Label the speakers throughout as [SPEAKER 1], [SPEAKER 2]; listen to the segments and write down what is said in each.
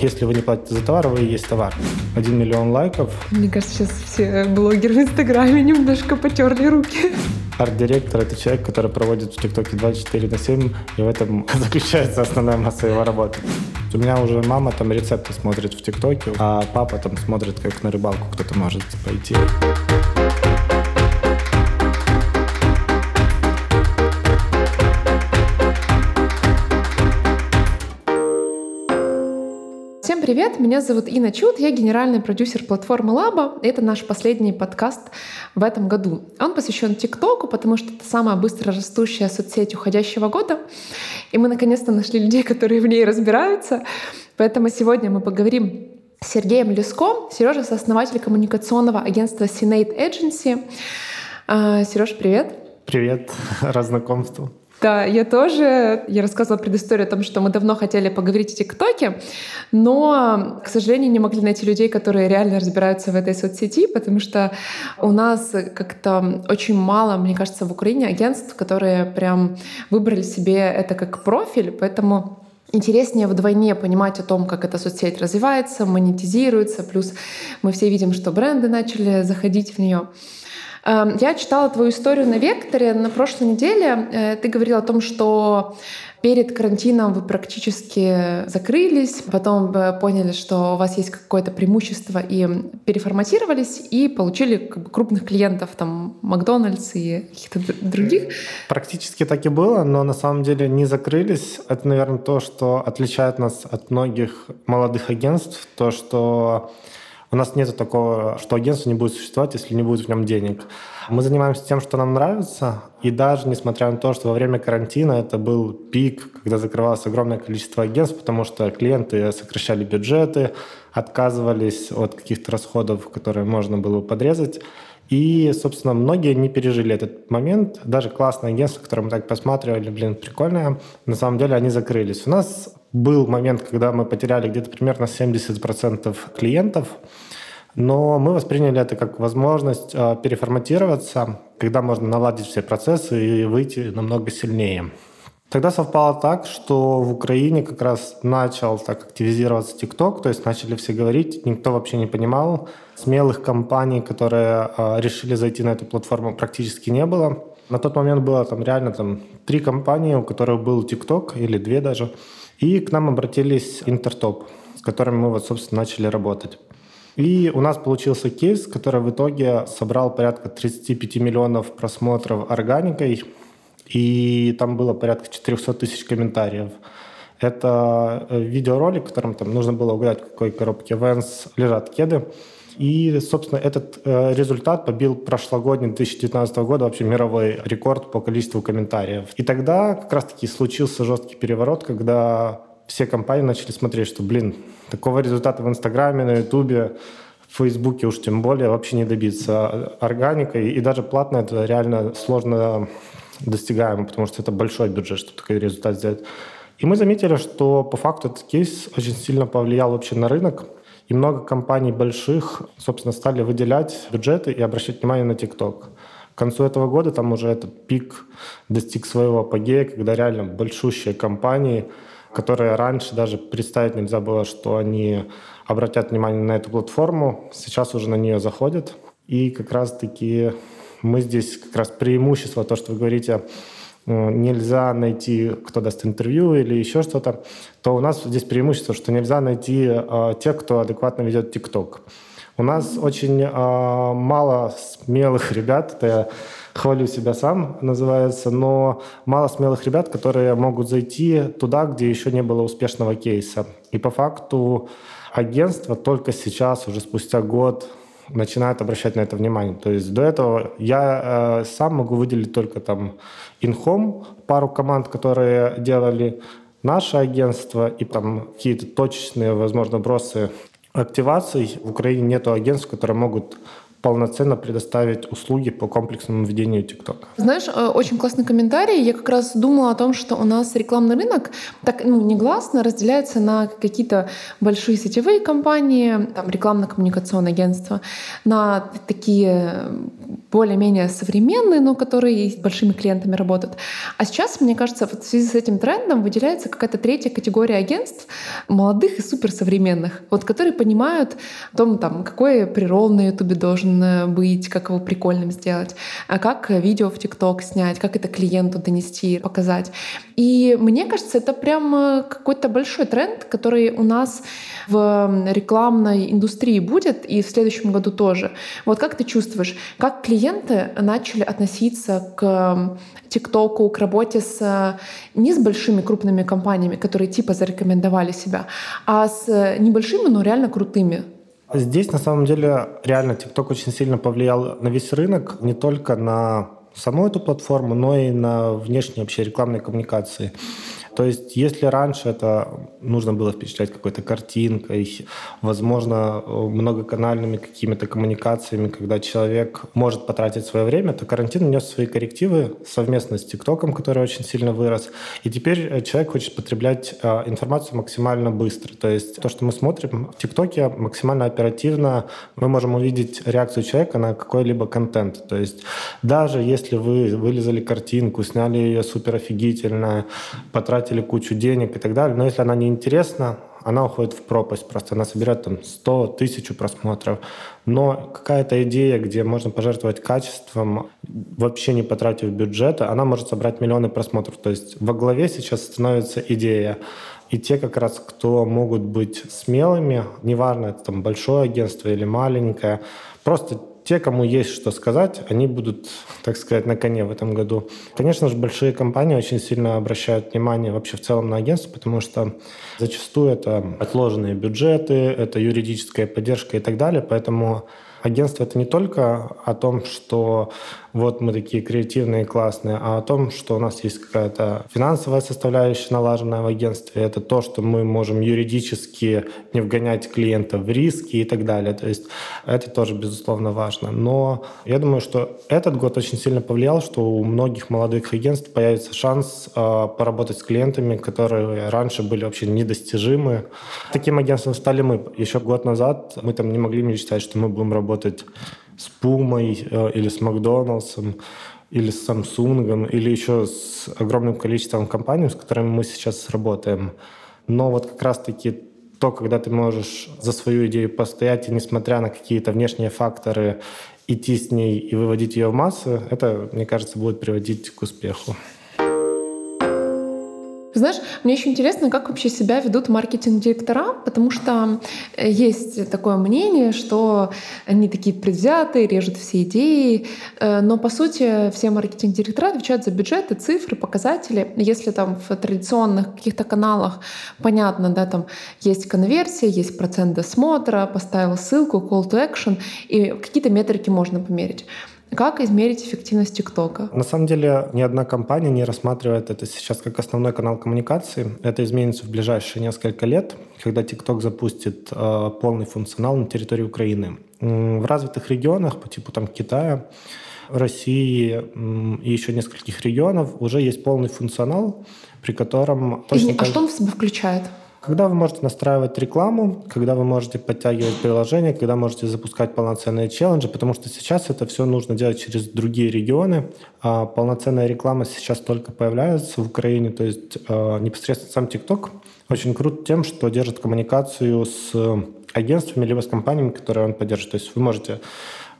[SPEAKER 1] Если вы не платите за товар, вы и есть товар. Один миллион лайков.
[SPEAKER 2] Мне кажется, сейчас все блогеры в Инстаграме немножко потерли руки.
[SPEAKER 1] Арт-директор — это человек, который проводит в ТикТоке 24 на 7, и в этом заключается основная масса его работы. У меня уже мама там рецепты смотрит в ТикТоке, а папа там смотрит, как на рыбалку кто-то может пойти.
[SPEAKER 2] Привет! Меня зовут Инна Чуд, я генеральный продюсер платформы Лаба. Это наш последний подкаст в этом году. Он посвящен ТикТоку, потому что это самая быстро растущая соцсеть уходящего года. И мы наконец-то нашли людей, которые в ней разбираются. Поэтому сегодня мы поговорим с Сергеем Леско. Сережа — сооснователь коммуникационного агентства Sinate Agency. А, Сереж, привет!
[SPEAKER 1] Привет, рад знакомству.
[SPEAKER 2] Да, я тоже. Я рассказывала предысторию о том, что мы давно хотели поговорить о ТикТоке, но, к сожалению, не могли найти людей, которые реально разбираются в этой соцсети, потому что у нас как-то очень мало, мне кажется, в Украине агентств, которые прям выбрали себе это как профиль, поэтому интереснее вдвойне понимать о том, как эта соцсеть развивается, монетизируется, плюс мы все видим, что бренды начали заходить в нее. Эм, я читала твою историю на Векторе на прошлой неделе. Э, ты говорила о том, что перед карантином вы практически закрылись, потом поняли, что у вас есть какое-то преимущество и переформатировались и получили крупных клиентов, там Макдональдс и каких-то других.
[SPEAKER 1] Практически так и было, но на самом деле не закрылись. Это, наверное, то, что отличает нас от многих молодых агентств, то, что у нас нет такого, что агентство не будет существовать, если не будет в нем денег. Мы занимаемся тем, что нам нравится, и даже несмотря на то, что во время карантина это был пик, когда закрывалось огромное количество агентств, потому что клиенты сокращали бюджеты, отказывались от каких-то расходов, которые можно было подрезать, и, собственно, многие не пережили этот момент. Даже классное агентство, которое мы так посматривали, блин, прикольное, на самом деле они закрылись. У нас был момент, когда мы потеряли где-то примерно 70% клиентов, но мы восприняли это как возможность э, переформатироваться, когда можно наладить все процессы и выйти намного сильнее. Тогда совпало так, что в Украине как раз начал так активизироваться ТикТок, то есть начали все говорить, никто вообще не понимал. Смелых компаний, которые э, решили зайти на эту платформу, практически не было. На тот момент было там реально там три компании, у которых был ТикТок, или две даже. И к нам обратились Интертоп, с которыми мы вот, собственно, начали работать. И у нас получился кейс, который в итоге собрал порядка 35 миллионов просмотров органикой – и там было порядка 400 тысяч комментариев. Это э, видеоролик, в котором там нужно было угадать, в какой коробке Vans лежат кеды. И, собственно, этот э, результат побил прошлогодний 2019 года вообще мировой рекорд по количеству комментариев. И тогда как раз-таки случился жесткий переворот, когда все компании начали смотреть, что, блин, такого результата в Инстаграме, на Ютубе, в Фейсбуке уж тем более вообще не добиться органикой. И даже платно это реально сложно достигаемо, потому что это большой бюджет, чтобы такой результат сделать. И мы заметили, что по факту этот кейс очень сильно повлиял вообще на рынок, и много компаний больших, собственно, стали выделять бюджеты и обращать внимание на TikTok. К концу этого года там уже этот пик достиг своего апогея, когда реально большущие компании, которые раньше даже представить нельзя было, что они обратят внимание на эту платформу, сейчас уже на нее заходят. И как раз-таки мы здесь как раз преимущество, то, что вы говорите, нельзя найти, кто даст интервью или еще что-то, то у нас здесь преимущество, что нельзя найти э, тех, кто адекватно ведет ТикТок. У нас очень э, мало смелых ребят, это я хвалю себя сам, называется, но мало смелых ребят, которые могут зайти туда, где еще не было успешного кейса. И по факту агентство только сейчас, уже спустя год, начинают обращать на это внимание. То есть до этого я э, сам могу выделить только там Инхом, пару команд, которые делали наше агентство и там какие-то точечные, возможно, бросы активаций. В Украине нет агентств, которые могут полноценно предоставить услуги по комплексному ведению TikTok.
[SPEAKER 2] Знаешь, э, очень классный комментарий. Я как раз думала о том, что у нас рекламный рынок так ну, негласно разделяется на какие-то большие сетевые компании, там, рекламно-коммуникационные агентства, на такие более-менее современные, но которые с большими клиентами работают. А сейчас, мне кажется, в связи с этим трендом выделяется какая-то третья категория агентств, молодых и суперсовременных, вот, которые понимают о том, там, какой прирол на Ютубе должен э, быть, как его прикольным сделать, а как видео в ТикТок снять, как это клиенту донести, показать. И мне кажется, это прям э, какой-то большой тренд, который у нас в рекламной индустрии будет и в следующем году тоже. Вот как ты чувствуешь, как клиенты начали относиться к ТикТоку, к работе с не с большими крупными компаниями, которые типа зарекомендовали себя, а с небольшими, но реально крутыми?
[SPEAKER 1] Здесь на самом деле реально ТикТок очень сильно повлиял на весь рынок, не только на саму эту платформу, но и на внешние вообще рекламные коммуникации. То есть, если раньше это нужно было впечатлять какой-то картинкой, возможно, многоканальными какими-то коммуникациями, когда человек может потратить свое время, то карантин внес свои коррективы совместно с ТикТоком, который очень сильно вырос. И теперь э, человек хочет потреблять э, информацию максимально быстро. То есть то, что мы смотрим в ТикТоке, максимально оперативно мы можем увидеть реакцию человека на какой-либо контент. То есть даже если вы вылезали картинку, сняли ее супер офигительно, потратили потратили кучу денег и так далее. Но если она неинтересна, она уходит в пропасть. Просто она собирает там 100 тысяч просмотров. Но какая-то идея, где можно пожертвовать качеством, вообще не потратив бюджета, она может собрать миллионы просмотров. То есть во главе сейчас становится идея. И те как раз, кто могут быть смелыми, неважно, это там большое агентство или маленькое, просто те, кому есть что сказать, они будут, так сказать, на коне в этом году. Конечно же, большие компании очень сильно обращают внимание вообще в целом на агентство, потому что зачастую это отложенные бюджеты, это юридическая поддержка и так далее, поэтому Агентство — это не только о том, что вот мы такие креативные классные, а о том, что у нас есть какая-то финансовая составляющая налаженная в агентстве. Это то, что мы можем юридически не вгонять клиента в риски и так далее. То есть это тоже, безусловно, важно. Но я думаю, что этот год очень сильно повлиял, что у многих молодых агентств появится шанс э, поработать с клиентами, которые раньше были вообще недостижимы. Таким агентством стали мы. Еще год назад мы там не могли мечтать, что мы будем работать с Пумой э, или с Макдоналдсом или с Samsung, или еще с огромным количеством компаний, с которыми мы сейчас работаем. Но вот как раз-таки то, когда ты можешь за свою идею постоять, и несмотря на какие-то внешние факторы, идти с ней и выводить ее в массы, это, мне кажется, будет приводить к успеху.
[SPEAKER 2] Знаешь, мне еще интересно, как вообще себя ведут маркетинг-директора, потому что э, есть такое мнение, что они такие предвзятые, режут все идеи, э, но по сути все маркетинг-директора отвечают за бюджеты, цифры, показатели. Если там в традиционных каких-то каналах понятно, да, там есть конверсия, есть процент досмотра, поставил ссылку, call to action, и какие-то метрики можно померить. Как измерить эффективность ТикТока?
[SPEAKER 1] На самом деле ни одна компания не рассматривает это сейчас как основной канал коммуникации. Это изменится в ближайшие несколько лет, когда ТикТок запустит э, полный функционал на территории Украины. В развитых регионах по типу там Китая, России и еще нескольких регионов уже есть полный функционал, при котором...
[SPEAKER 2] Точно а так... что он в себя включает?
[SPEAKER 1] Когда вы можете настраивать рекламу, когда вы можете подтягивать приложение, когда можете запускать полноценные челленджи, потому что сейчас это все нужно делать через другие регионы. А полноценная реклама сейчас только появляется в Украине, то есть э, непосредственно сам TikTok очень крут тем, что держит коммуникацию с агентствами либо с компаниями, которые он поддерживает. То есть вы можете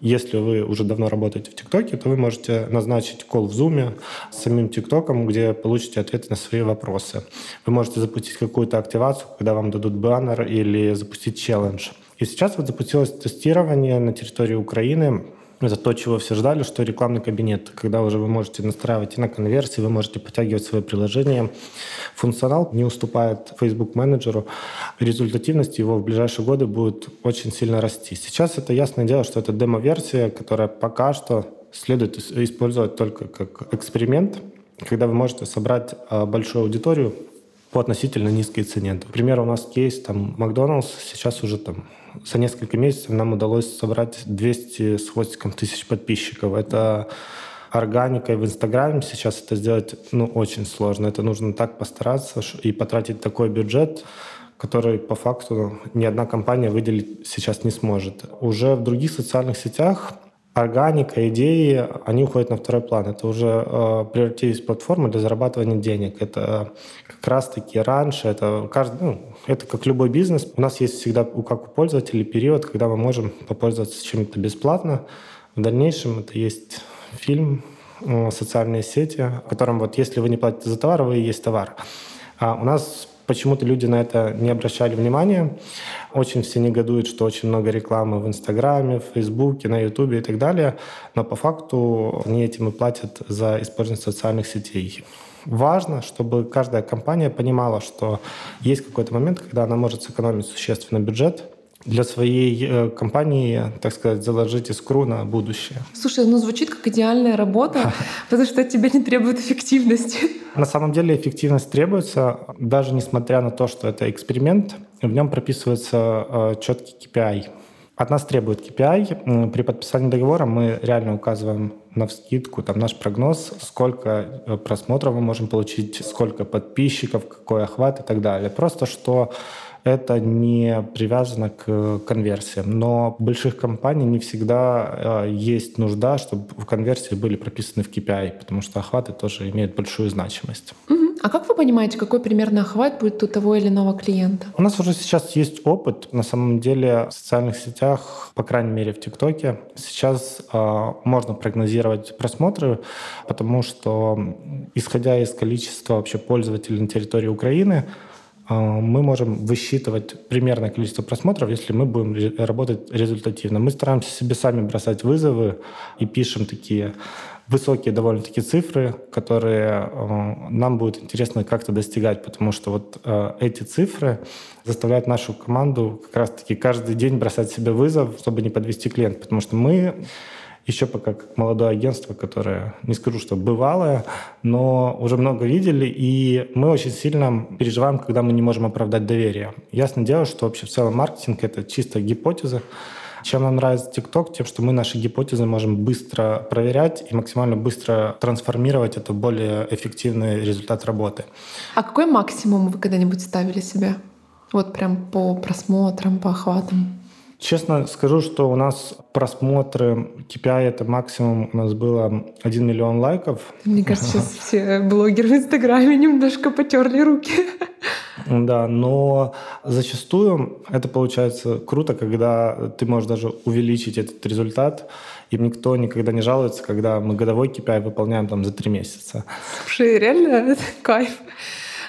[SPEAKER 1] если вы уже давно работаете в ТикТоке, то вы можете назначить кол в Zoom с самим ТикТоком, где получите ответы на свои вопросы. Вы можете запустить какую-то активацию, когда вам дадут баннер или запустить челлендж. И сейчас вот запустилось тестирование на территории Украины это то, чего все ждали, что рекламный кабинет, когда уже вы можете настраивать и на конверсии, вы можете подтягивать свое приложение. Функционал не уступает Facebook менеджеру. Результативность его в ближайшие годы будет очень сильно расти. Сейчас это ясное дело, что это демо-версия, которая пока что следует использовать только как эксперимент, когда вы можете собрать а, большую аудиторию по относительно низкой цене. Например, у нас кейс, там, Макдоналдс сейчас уже там за несколько месяцев нам удалось собрать 200 с хвостиком тысяч подписчиков. Это органикой в Инстаграме сейчас это сделать ну, очень сложно. Это нужно так постараться и потратить такой бюджет, который по факту ни одна компания выделить сейчас не сможет. Уже в других социальных сетях органика, идеи, они уходят на второй план. Это уже э, превратились в платформы для зарабатывания денег. Это как раз-таки раньше, это, каждый, ну, это как любой бизнес. У нас есть всегда, как у пользователей, период, когда мы можем попользоваться чем-то бесплатно. В дальнейшем это есть фильм, э, социальные сети, в котором вот если вы не платите за товар, вы и есть товар. А у нас почему-то люди на это не обращали внимания. Очень все негодуют, что очень много рекламы в Инстаграме, в Фейсбуке, на Ютубе и так далее. Но по факту они этим и платят за использование социальных сетей. Важно, чтобы каждая компания понимала, что есть какой-то момент, когда она может сэкономить существенно бюджет, для своей э, компании, так сказать, заложить искру на будущее.
[SPEAKER 2] Слушай, ну звучит как идеальная работа, потому что от тебя не требует эффективности.
[SPEAKER 1] На самом деле эффективность требуется, даже несмотря на то, что это эксперимент, в нем прописывается э, четкий KPI. От нас требует KPI. При подписании договора мы реально указываем на вскидку там наш прогноз, сколько э, просмотров мы можем получить, сколько подписчиков, какой охват и так далее. Просто что это не привязано к конверсиям. Но больших компаний не всегда э, есть нужда, чтобы в конверсии были прописаны в KPI, потому что охваты тоже имеют большую значимость.
[SPEAKER 2] А как вы понимаете, какой примерно охват будет у того или иного клиента?
[SPEAKER 1] У нас уже сейчас есть опыт. На самом деле в социальных сетях, по крайней мере в ТикТоке, сейчас э, можно прогнозировать просмотры, потому что исходя из количества вообще пользователей на территории Украины, а, мы можем высчитывать примерное количество просмотров, если мы будем работать результативно. Мы стараемся себе сами бросать вызовы и пишем такие высокие довольно-таки цифры, которые а, нам будет интересно как-то достигать, потому что вот а, эти цифры заставляют нашу команду как раз-таки каждый день бросать себе вызов, чтобы не подвести клиента, потому что мы еще пока как молодое агентство, которое, не скажу, что бывалое, но уже много видели, и мы очень сильно переживаем, когда мы не можем оправдать доверие. Ясно дело, что вообще в целом маркетинг — это чисто гипотеза. Чем нам нравится TikTok? Тем, что мы наши гипотезы можем быстро проверять и максимально быстро трансформировать это в более эффективный результат работы.
[SPEAKER 2] А какой максимум вы когда-нибудь ставили себе? Вот прям по просмотрам, по охватам?
[SPEAKER 1] Честно скажу, что у нас просмотры KPI это максимум у нас было 1 миллион лайков.
[SPEAKER 2] Мне кажется, сейчас все блогеры в Инстаграме немножко потерли руки.
[SPEAKER 1] Да, но зачастую это получается круто, когда ты можешь даже увеличить этот результат, и никто никогда не жалуется, когда мы годовой KPI выполняем там за три месяца.
[SPEAKER 2] Слушай, реально это кайф.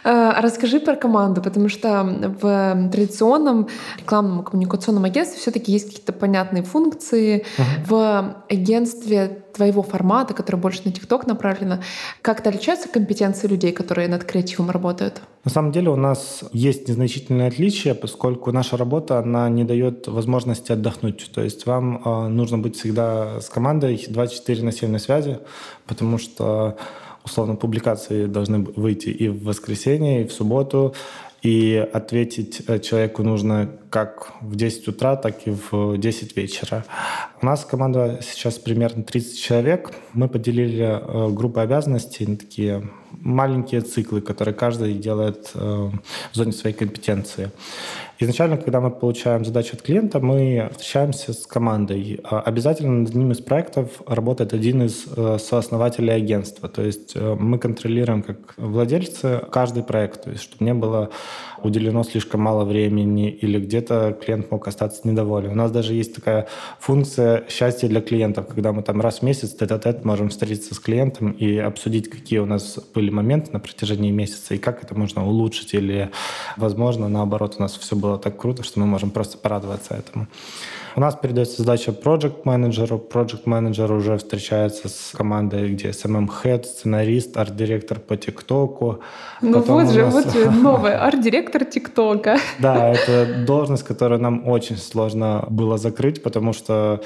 [SPEAKER 2] Э, расскажи про команду, потому что в традиционном рекламном коммуникационном агентстве все-таки есть какие-то понятные функции. Uh-huh. В агентстве твоего формата, который больше на ТикТок направлено, как-то отличаются компетенции людей, которые над креативом работают?
[SPEAKER 1] На самом деле у нас есть незначительные отличия, поскольку наша работа, она не дает возможности отдохнуть. То есть вам э, нужно быть всегда с командой 24 на 7 на связи, потому что условно, публикации должны выйти и в воскресенье, и в субботу, и ответить э, человеку нужно как в 10 утра, так и в 10 вечера. У нас команда сейчас примерно 30 человек. Мы поделили э, группы обязанностей на такие маленькие циклы, которые каждый делает э, в зоне своей компетенции. Изначально, когда мы получаем задачу от клиента, мы встречаемся с командой. А обязательно над одним из проектов работает один из э, сооснователей агентства. То есть мы контролируем как владельцы каждый проект, то есть чтобы не было уделено слишком мало времени или где-то клиент мог остаться недоволен. У нас даже есть такая функция счастья для клиентов, когда мы там раз в месяц тет-а-тет можем встретиться с клиентом и обсудить, какие у нас были моменты на протяжении месяца и как это можно улучшить или, возможно, наоборот, у нас все было так круто, что мы можем просто порадоваться этому. У нас передается задача project менеджеру Project менеджер уже встречается с командой, где SMM Head, сценарист, арт-директор по ТикТоку.
[SPEAKER 2] Ну Потом вот же, нас... вот новый арт-директор ТикТока.
[SPEAKER 1] Да, это должность, которую нам очень сложно было закрыть, потому что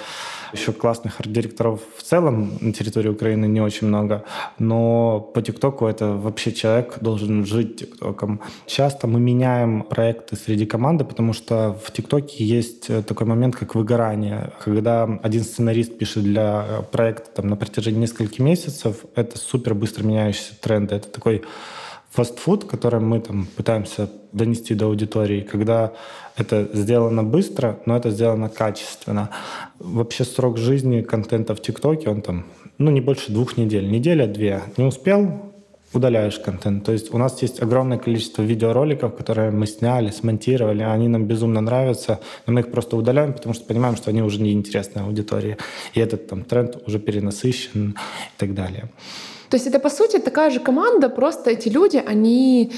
[SPEAKER 1] еще классных арт-директоров в целом на территории Украины не очень много, но по ТикТоку это вообще человек должен жить ТикТоком. Часто мы меняем проекты среди команды, потому что в ТикТоке есть такой момент, как выгорание. Когда один сценарист пишет для проекта там, на протяжении нескольких месяцев, это супер быстро меняющийся тренд. Это такой фастфуд, который мы там пытаемся донести до аудитории, когда это сделано быстро, но это сделано качественно. Вообще срок жизни контента в ТикТоке, он там, ну, не больше двух недель. Неделя-две. Не успел, удаляешь контент. То есть у нас есть огромное количество видеороликов, которые мы сняли, смонтировали, они нам безумно нравятся, но мы их просто удаляем, потому что понимаем, что они уже не интересны аудитории. И этот там тренд уже перенасыщен и так далее.
[SPEAKER 2] То есть это, по сути, такая же команда, просто эти люди, они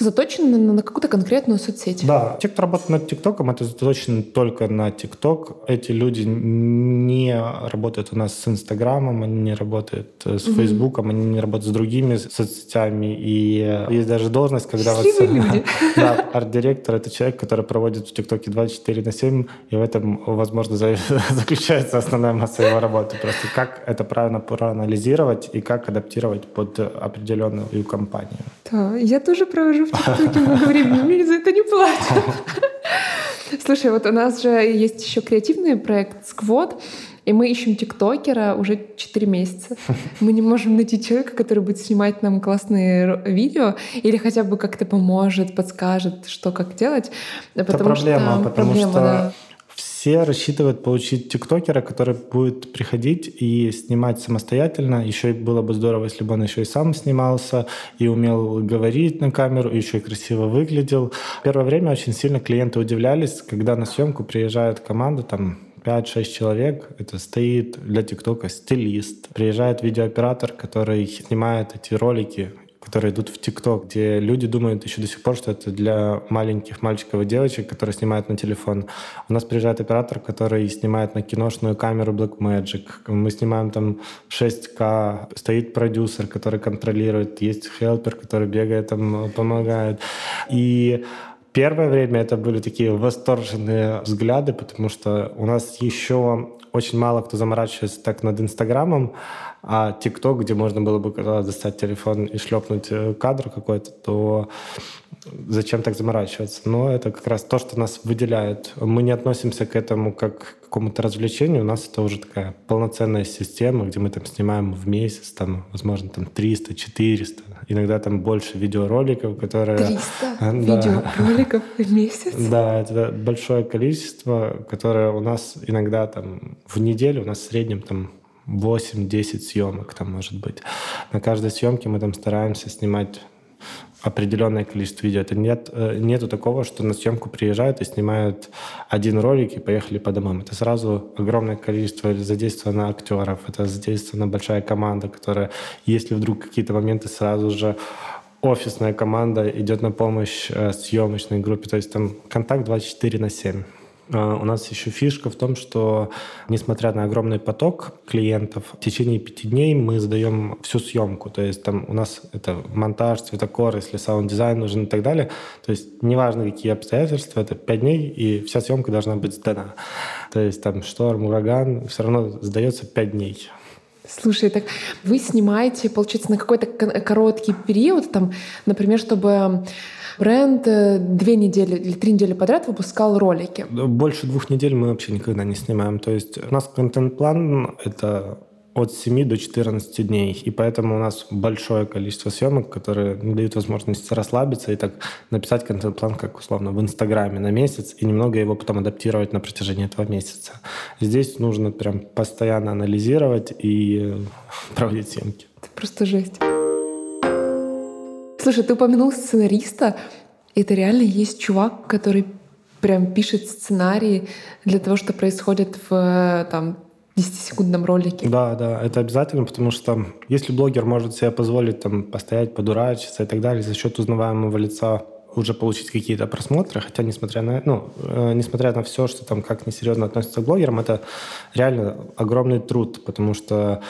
[SPEAKER 2] заточены на, какую-то конкретную соцсеть.
[SPEAKER 1] Да, те, кто работает над ТикТоком, это заточено только на ТикТок. Эти люди не работают у нас с Инстаграмом, они не работают э, с Фейсбуком, они не работают с другими соцсетями. И есть даже должность, когда вот...
[SPEAKER 2] люди.
[SPEAKER 1] Да, арт-директор — это человек, который проводит в ТикТоке 24 на 7, и в этом, возможно, заключается основная масса его работы. Просто как это правильно проанализировать и как адаптировать под определенную компанию.
[SPEAKER 2] Да, я тоже провожу в ТикТоке много времени, мне за это не платят. Слушай, вот у нас же есть еще креативный проект «Сквот», и мы ищем тиктокера уже 4 месяца. Мы не можем найти человека, который будет снимать нам классные видео или хотя бы как-то поможет, подскажет, что как делать.
[SPEAKER 1] Потому Это проблема, что... потому проблема, что да все рассчитывают получить тиктокера, который будет приходить и снимать самостоятельно. Еще было бы здорово, если бы он еще и сам снимался, и умел говорить на камеру, и еще и красиво выглядел. Первое время очень сильно клиенты удивлялись, когда на съемку приезжает команда, там 5-6 человек. Это стоит для ТикТока стилист. Приезжает видеооператор, который снимает эти ролики которые идут в ТикТок, где люди думают еще до сих пор, что это для маленьких мальчиков и девочек, которые снимают на телефон. У нас приезжает оператор, который снимает на киношную камеру Blackmagic. Мы снимаем там 6К. Стоит продюсер, который контролирует. Есть хелпер, который бегает, там помогает. И Первое время это были такие восторженные взгляды, потому что у нас еще очень мало кто заморачивается так над Инстаграмом, а ТикТок, где можно было бы достать телефон и шлепнуть э, кадр какой-то, то зачем так заморачиваться? Но это как раз то, что нас выделяет. Мы не относимся к этому как к какому-то развлечению. У нас это уже такая полноценная система, где мы там снимаем в месяц, там, возможно, там 300, 400, иногда там больше видеороликов, которые...
[SPEAKER 2] 300 да. видеороликов в месяц?
[SPEAKER 1] Да, это большое количество, которое у нас иногда там в неделю, у нас в среднем там 8-10 съемок там может быть. На каждой съемке мы там стараемся снимать определенное количество видео. Это нет, э, нету такого, что на съемку приезжают и снимают один ролик и поехали по домам. Это сразу огромное количество задействовано актеров, это задействована большая команда, которая, если вдруг какие-то моменты, сразу же офисная команда идет на помощь э, съемочной группе. То есть там контакт 24 на 7. А, у нас еще фишка в том, что несмотря на огромный поток клиентов, в течение пяти дней мы сдаем всю съемку. То есть там у нас это монтаж, цветокор, если саунд-дизайн нужен и так далее. То есть неважно, какие обстоятельства, это пять дней, и вся съемка должна быть сдана. То есть там шторм, ураган, все равно сдается пять дней.
[SPEAKER 2] Слушай, так вы снимаете, получается, на какой-то короткий период, там, например, чтобы бренд э, две недели или три недели подряд выпускал ролики.
[SPEAKER 1] Больше двух недель мы вообще никогда не снимаем. То есть у нас контент-план — это от 7 до 14 дней. И поэтому у нас большое количество съемок, которые дают возможность расслабиться и так написать контент-план, как условно в Инстаграме на месяц, и немного его потом адаптировать на протяжении этого месяца. Здесь нужно прям постоянно анализировать и проводить съемки.
[SPEAKER 2] Это просто жесть. Слушай, ты упомянул сценариста. Это реально есть чувак, который прям пишет сценарии для того, что происходит в там, 10-секундном ролике.
[SPEAKER 1] Да, да, это обязательно, потому что если блогер может себе позволить там постоять, подурачиться и так далее, за счет узнаваемого лица уже получить какие-то просмотры, хотя несмотря на, ну, э, несмотря на все, что там как несерьезно относится к блогерам, это реально огромный труд, потому что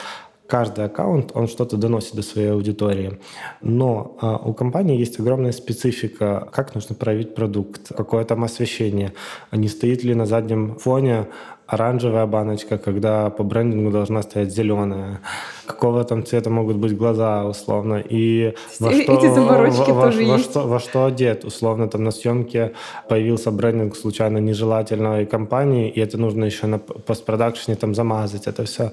[SPEAKER 1] каждый аккаунт, он что-то доносит до своей аудитории. Но а, у компании есть огромная специфика, как нужно проявить продукт, какое там освещение, не стоит ли на заднем фоне оранжевая баночка, когда по брендингу должна стоять зеленая. Какого там цвета могут быть глаза, условно. И
[SPEAKER 2] во что, эти заморочки во, тоже
[SPEAKER 1] во,
[SPEAKER 2] есть.
[SPEAKER 1] Во что, во что одет. Условно, там на съемке появился брендинг случайно нежелательной компании, и это нужно еще на постпродакшене там замазать это все.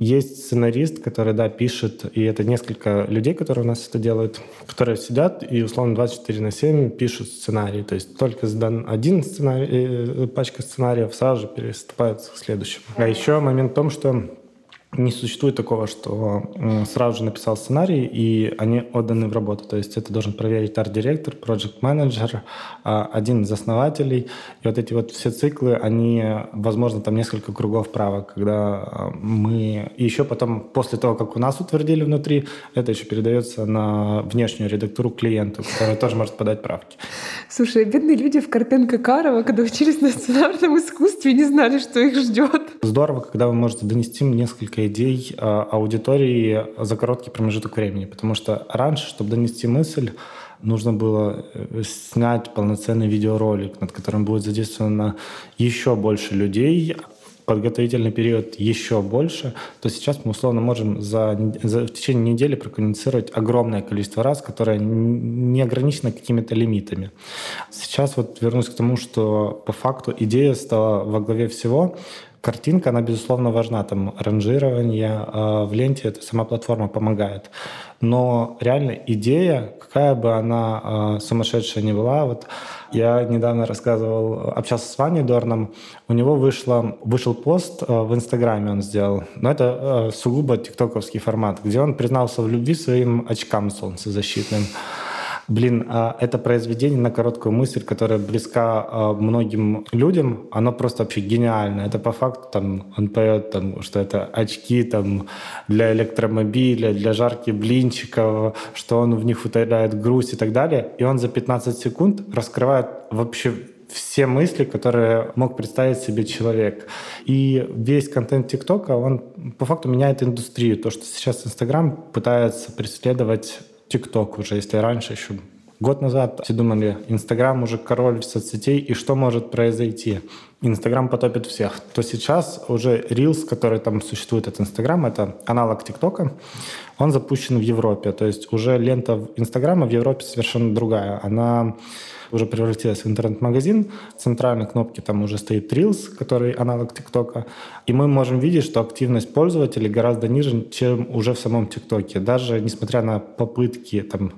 [SPEAKER 1] Есть сценарист, который, да, пишет, и это несколько людей, которые у нас это делают, которые сидят и, условно, 24 на 7 пишут сценарий. То есть только сдан один сценарий, э, пачка сценариев сразу же переступают переходит к следующему. А еще момент в том, что не существует такого, что сразу же написал сценарий, и они отданы в работу. То есть это должен проверить арт-директор, проект-менеджер, а, один из основателей. И вот эти вот все циклы, они, возможно, там несколько кругов правок, когда а, мы... И еще потом, после того, как у нас утвердили внутри, это еще передается на внешнюю редактуру клиенту, который тоже может подать правки.
[SPEAKER 2] Слушай, бедные люди в Карпенко-Карово, когда учились на сценарном искусстве, не знали, что их ждет.
[SPEAKER 1] Здорово, когда вы можете донести несколько идей а, аудитории за короткий промежуток времени. Потому что раньше, чтобы донести мысль, нужно было э, снять полноценный видеоролик, над которым будет задействовано еще больше людей, подготовительный период еще больше, то сейчас мы условно можем за, за, в течение недели прокоммуницировать огромное количество раз, которое не ограничено какими-то лимитами. Сейчас вот вернусь к тому, что по факту идея стала во главе всего, Картинка, она, безусловно, важна. Там ранжирование э, в ленте, это сама платформа помогает. Но реально идея, какая бы она э, сумасшедшая ни была, вот я недавно рассказывал, общался с Ваней Дорном, у него вышло, вышел пост э, в Инстаграме он сделал, но это сугубо тиктоковский формат, где он признался в любви своим очкам солнцезащитным. Блин, а это произведение на короткую мысль, которая близка а, многим людям, оно просто вообще гениально. Это по факту там он поет, там, что это очки там, для электромобиля, для жарки блинчиков, что он в них утоляет грусть и так далее. И он за 15 секунд раскрывает вообще все мысли, которые мог представить себе человек. И весь контент ТикТока, он по факту меняет индустрию. То, что сейчас Инстаграм пытается преследовать ТикТок уже, если раньше еще год назад все думали, Инстаграм уже король соцсетей, и что может произойти? Инстаграм потопит всех. То сейчас уже Reels, который там существует от Инстаграма, это аналог ТикТока, он запущен в Европе. То есть уже лента Инстаграма в Европе совершенно другая. Она уже превратилась в интернет-магазин. В центральной кнопке там уже стоит Reels, который аналог ТикТока. И мы можем видеть, что активность пользователей гораздо ниже, чем уже в самом ТикТоке. Даже несмотря на попытки там,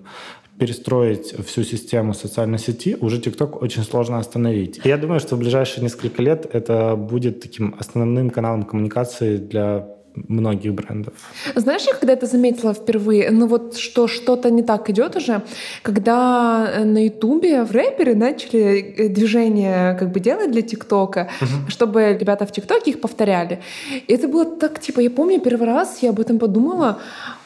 [SPEAKER 1] перестроить всю систему социальной сети, уже TikTok очень сложно остановить. И я думаю, что в ближайшие несколько лет это будет таким основным каналом коммуникации для многих брендов.
[SPEAKER 2] Знаешь, я когда это заметила впервые, ну вот что что-то не так идет уже, когда э, на Ютубе в рэперы начали э, движение как бы делать для ТикТока, uh-huh. чтобы ребята в ТикТоке их повторяли. И это было так, типа, я помню первый раз, я об этом подумала,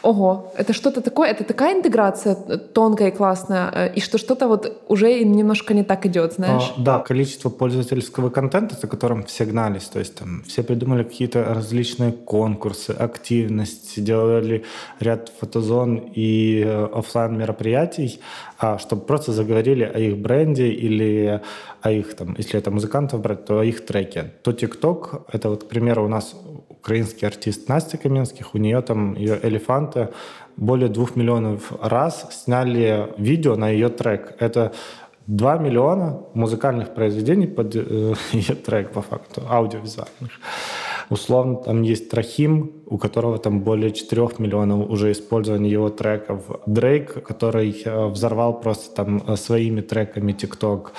[SPEAKER 2] ого, это что-то такое, это такая интеграция тонкая и классная, э, и что что-то вот уже немножко не так идет, знаешь?
[SPEAKER 1] А, да, количество пользовательского контента, за которым все гнались, то есть там все придумали какие-то различные конкурсы, активности, делали ряд фотозон и э, офлайн мероприятий, а, чтобы просто заговорили о их бренде или о их, там, если это музыкантов брать, то о их треке. То TikTok, это вот, к примеру, у нас украинский артист Настя Каменских, у нее там ее «Элефанты» более двух миллионов раз сняли видео на ее трек. Это 2 миллиона музыкальных произведений под э, ее трек, по факту, аудиовизуальных. Условно, там есть Трахим, у которого там более 4 миллионов уже использования его треков. Дрейк, который э, взорвал просто там э, своими треками ТикТок.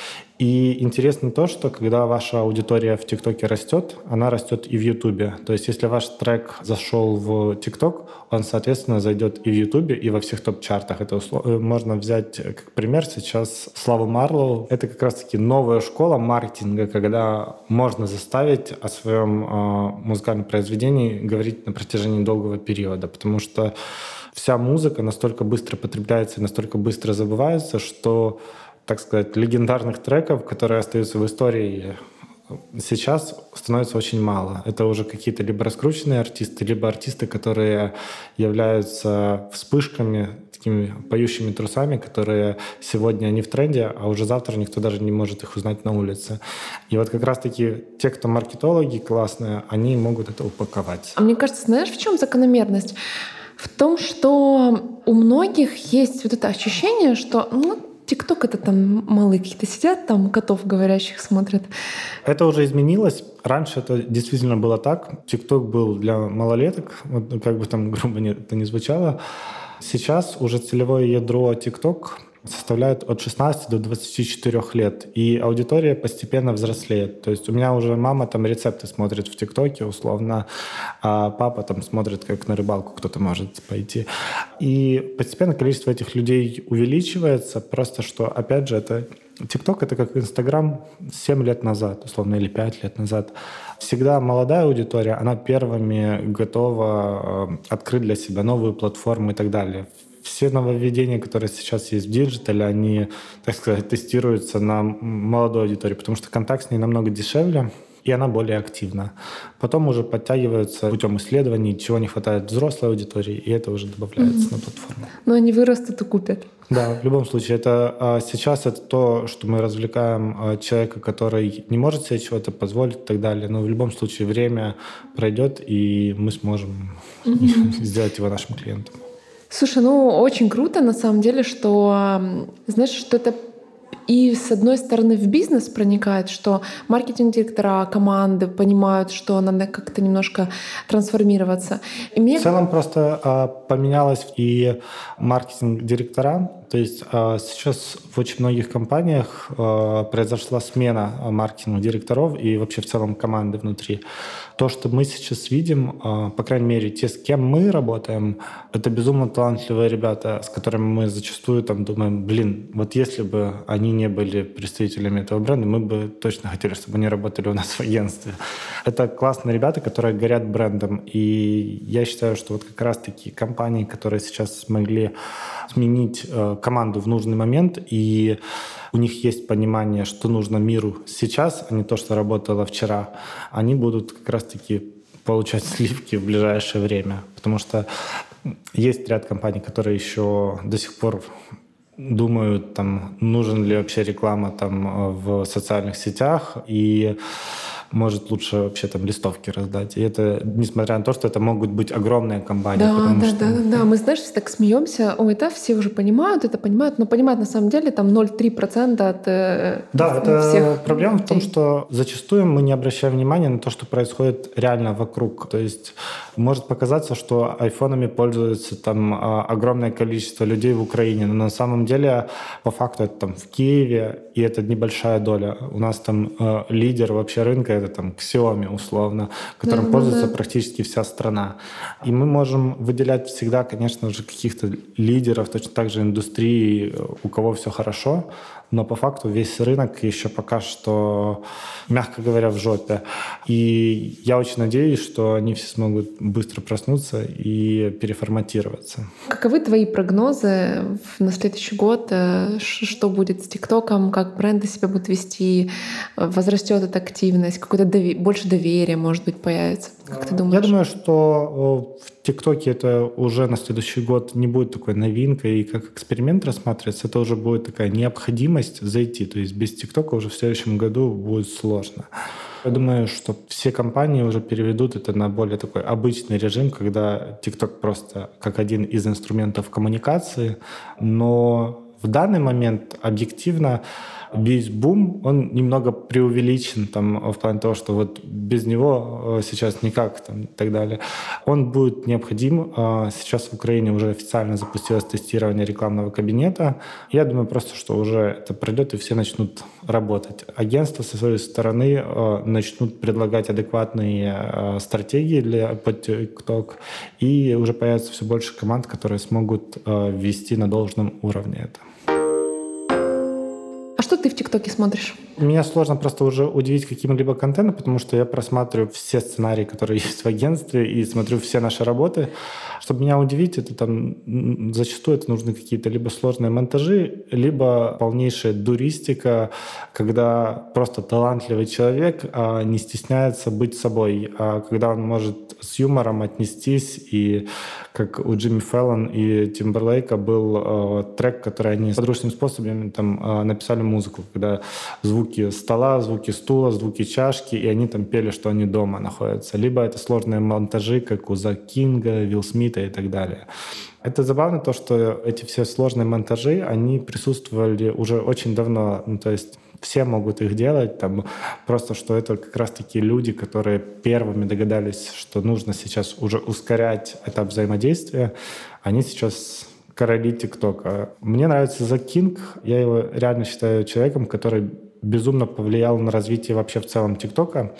[SPEAKER 1] И интересно то, что когда ваша аудитория в ТикТоке растет, она растет и в Ютубе. То есть если ваш трек зашел в ТикТок, он, соответственно, зайдет и в Ютубе, и во всех топ-чартах. Это услов... Э, можно взять как пример сейчас Славу Марлоу. Это как раз-таки новая школа маркетинга, когда можно заставить о своем э, музыкальном произведении говорить на протяжении долгого периода, потому что вся музыка настолько быстро потребляется и настолько быстро забывается, что так сказать, легендарных треков, которые остаются в истории сейчас становится очень мало. Это уже какие-то либо раскрученные артисты, либо артисты, которые являются вспышками, такими поющими трусами, которые сегодня они в тренде, а уже завтра никто даже не может их узнать на улице. И вот как раз-таки те, кто маркетологи классные, они могут это упаковать.
[SPEAKER 2] А мне кажется, знаешь, в чем закономерность? В том, что у многих есть вот это ощущение, что ну, ТикТок это там малые какие-то сидят, там котов говорящих смотрят.
[SPEAKER 1] Это уже изменилось. Раньше это действительно было так. ТикТок был для малолеток, вот, как бы там грубо это не звучало. Сейчас уже целевое ядро ТикТок составляет от 16 до 24 лет, и аудитория постепенно взрослеет. То есть у меня уже мама там рецепты смотрит в ТикТоке, условно, а папа там смотрит, как на рыбалку кто-то может пойти. И постепенно количество этих людей увеличивается, просто что, опять же, это ТикТок — это как Инстаграм 7 лет назад, условно, или 5 лет назад. Всегда молодая аудитория, она первыми готова э, открыть для себя новую платформу и так далее все нововведения, которые сейчас есть в диджитале, они, так сказать, тестируются на молодой аудитории, потому что контакт с ней намного дешевле, и она более активна. Потом уже подтягиваются путем исследований, чего не хватает взрослой аудитории, и это уже добавляется mm-hmm. на платформу.
[SPEAKER 2] Но они вырастут и купят.
[SPEAKER 1] Да, в любом случае. Это а, сейчас это то, что мы развлекаем а, человека, который не может себе чего-то позволить и так далее. Но в любом случае время пройдет, и мы сможем mm-hmm. сделать его нашим клиентом.
[SPEAKER 2] Слушай, ну очень круто на самом деле, что, знаешь, что это и с одной стороны в бизнес проникает, что маркетинг-директора, команды понимают, что надо как-то немножко трансформироваться.
[SPEAKER 1] И мне... В целом просто а, поменялось и маркетинг-директора. То есть а, сейчас в очень многих компаниях а, произошла смена маркетинг-директоров и вообще в целом команды внутри. То, что мы сейчас видим, а, по крайней мере, те, с кем мы работаем, это безумно талантливые ребята, с которыми мы зачастую там думаем, блин, вот если бы они не были представителями этого бренда, мы бы точно хотели, чтобы они работали у нас в агентстве. Это классные ребята, которые горят брендом. И я считаю, что вот как раз-таки компании, которые сейчас смогли сменить э, команду в нужный момент и у них есть понимание, что нужно миру сейчас, а не то, что работало вчера, они будут как раз-таки получать сливки в ближайшее время. Потому что есть ряд компаний, которые еще до сих пор думают, там, нужен ли вообще реклама там, в социальных сетях. И может лучше вообще там листовки раздать. И это, несмотря на то, что это могут быть огромные компании.
[SPEAKER 2] Да, да,
[SPEAKER 1] что...
[SPEAKER 2] да, да, да. Мы, знаешь, все так смеемся. Ой, да, все уже понимают это, понимают, но понимают на самом деле там 0,3% от э,
[SPEAKER 1] Да, это всех проблема в том, что зачастую мы не обращаем внимания на то, что происходит реально вокруг. То есть может показаться, что айфонами пользуются там а, огромное количество людей в Украине, но на самом деле по факту это там в Киеве, и это небольшая доля. У нас там э, лидер вообще рынка это там Xiaomi условно, которым да, пользуется да. практически вся страна. И мы можем выделять всегда, конечно же, каких-то лидеров, точно так же индустрии, у кого все хорошо, но по факту весь рынок еще пока что, мягко говоря, в жопе. И я очень надеюсь, что они все смогут быстро проснуться и переформатироваться.
[SPEAKER 2] Каковы твои прогнозы на следующий год? Э, что будет с ТикТоком? Как бренды себя будут вести? Возрастет эта активность? Какое-то дови- больше доверия, может быть, появится? Как ты думаешь?
[SPEAKER 1] Я думаю, что в ТикТоке это уже на следующий год не будет такой новинкой и как эксперимент рассматриваться. Это уже будет такая необходимость зайти. То есть без ТикТока уже в следующем году будет сложно. Я думаю, что все компании уже переведут это на более такой обычный режим, когда ТикТок просто как один из инструментов коммуникации. Но в данный момент объективно весь бум, он немного преувеличен там, в плане того, что вот без него э, сейчас никак там, и так далее. Он будет необходим. А сейчас в Украине уже официально запустилось тестирование рекламного кабинета. Я думаю просто, что уже это пройдет и все начнут работать. Агентства со своей стороны э, начнут предлагать адекватные э, стратегии для TikTok, и уже появится все больше команд, которые смогут ввести на должном уровне это.
[SPEAKER 2] А что ты в ТикТоке смотришь?
[SPEAKER 1] Меня сложно просто уже удивить каким-либо контентом, потому что я просматриваю все сценарии, которые есть в агентстве, и смотрю все наши работы. Чтобы меня удивить, это там зачастую это нужны какие-то либо сложные монтажи, либо полнейшая дуристика, когда просто талантливый человек а, не стесняется быть собой, а когда он может с юмором отнестись и как у Джимми Феллон и Тимберлейка был э, трек, который они подручными способами там э, написали музыку, когда звуки стола, звуки стула, звуки чашки, и они там пели, что они дома находятся. Либо это сложные монтажи, как у Зак Кинга, Вилл Смита и так далее. Это забавно то, что эти все сложные монтажи, они присутствовали уже очень давно. Ну, то есть все могут их делать, там, просто что это как раз-таки люди, которые первыми догадались, что нужно сейчас уже ускорять этап взаимодействия, они сейчас короли ТикТока. Мне нравится The King, я его реально считаю человеком, который безумно повлиял на развитие вообще в целом ТикТока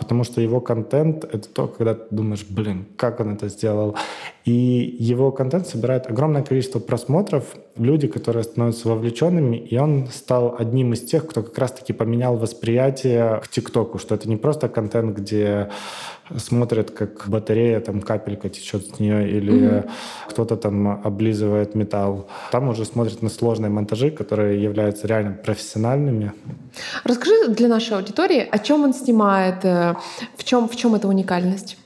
[SPEAKER 1] потому что его контент — это то, когда ты думаешь, блин, как он это сделал. И его контент собирает огромное количество просмотров, люди, которые становятся вовлеченными, и он стал одним из тех, кто как раз-таки поменял восприятие к ТикТоку, что это не просто контент, где смотрят, как батарея, там капелька течет с нее, или mm-hmm. кто-то там облизывает металл. Там уже смотрят на сложные монтажи, которые являются реально профессиональными.
[SPEAKER 2] Расскажи для нашей аудитории, о чем он снимает, э, в чем, в чем эта уникальность?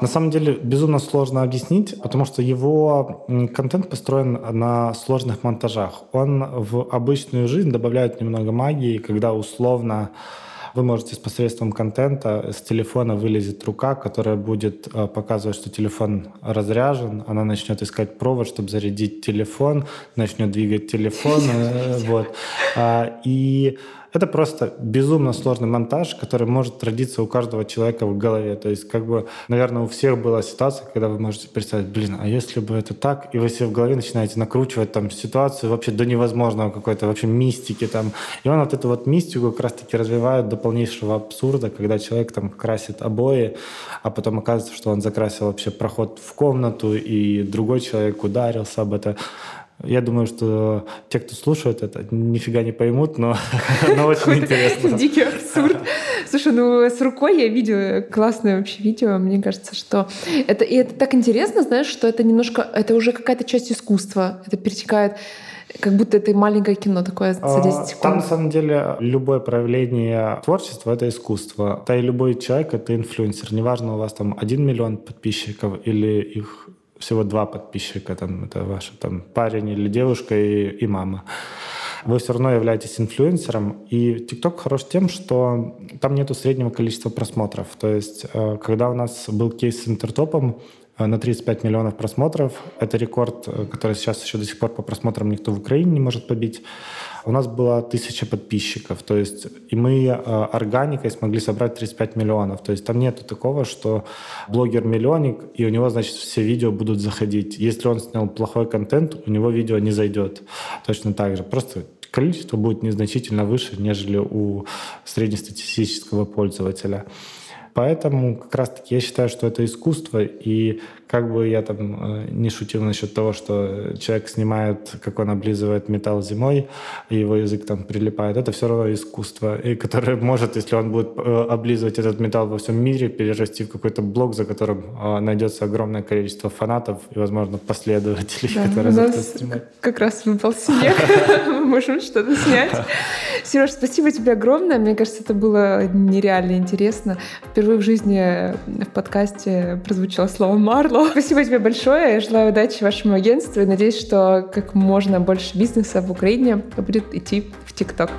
[SPEAKER 1] На самом деле безумно сложно объяснить, потому что его контент построен на сложных монтажах. Он в обычную жизнь добавляет немного магии, когда условно вы можете с посредством контента с телефона вылезет рука, которая будет э, показывать, что телефон разряжен. Она начнет искать провод, чтобы зарядить телефон, начнет двигать телефон. Э, вот. А, и это просто безумно сложный монтаж, который может родиться у каждого человека в голове. То есть, как бы, наверное, у всех была ситуация, когда вы можете представить, блин, а если бы это так, и вы себе в голове начинаете накручивать там ситуацию вообще до невозможного какой-то вообще мистики там. И он вот эту вот мистику как раз-таки развивает до полнейшего абсурда, когда человек там красит обои, а потом оказывается, что он закрасил вообще проход в комнату, и другой человек ударился об это. Я думаю, что те, кто слушают это, нифига не поймут, но, но очень интересно.
[SPEAKER 2] Дикий абсурд. Слушай, ну с рукой я видела классное вообще видео. Мне кажется, что это, и это так интересно, знаешь, что это немножко, это уже какая-то часть искусства. Это перетекает как будто это маленькое кино такое за 10 а, секунд.
[SPEAKER 1] Там, на самом деле, любое проявление творчества — это искусство. Да и любой человек — это инфлюенсер. Неважно, у вас там один миллион подписчиков или их всего два подписчика, там, это ваш там, парень или девушка и, и мама. Вы все равно являетесь инфлюенсером. И TikTok хорош тем, что там нету среднего количества просмотров. То есть, э, когда у нас был кейс с Интертопом, на 35 миллионов просмотров. Это рекорд, э, который сейчас еще до сих пор по просмотрам никто в Украине не может побить. У нас было тысяча подписчиков, то есть и мы э, органикой смогли собрать 35 миллионов. То есть там нет такого, что блогер-миллионник, и у него, значит, все видео будут заходить. Если он снял плохой контент, у него видео не зайдет. Точно так же. Просто количество будет незначительно выше, нежели у среднестатистического пользователя. Поэтому как раз-таки я считаю, что это искусство, и как бы я там э, не шутил насчет того, что человек снимает, как он облизывает металл зимой, и его язык там прилипает, это все равно искусство, и которое может, если он будет э, облизывать этот металл во всем мире, перерасти в какой-то блог, за которым э, найдется огромное количество фанатов и, возможно, последователей, да, которые
[SPEAKER 2] у нас как раз выпал снег, можем что-то снять. Сереж, спасибо тебе огромное. Мне кажется, это было нереально интересно. Впервые в жизни в подкасте прозвучало слово «Марло», Спасибо тебе большое. Я желаю удачи вашему агентству и надеюсь, что как можно больше бизнеса в Украине будет идти в ТикТок.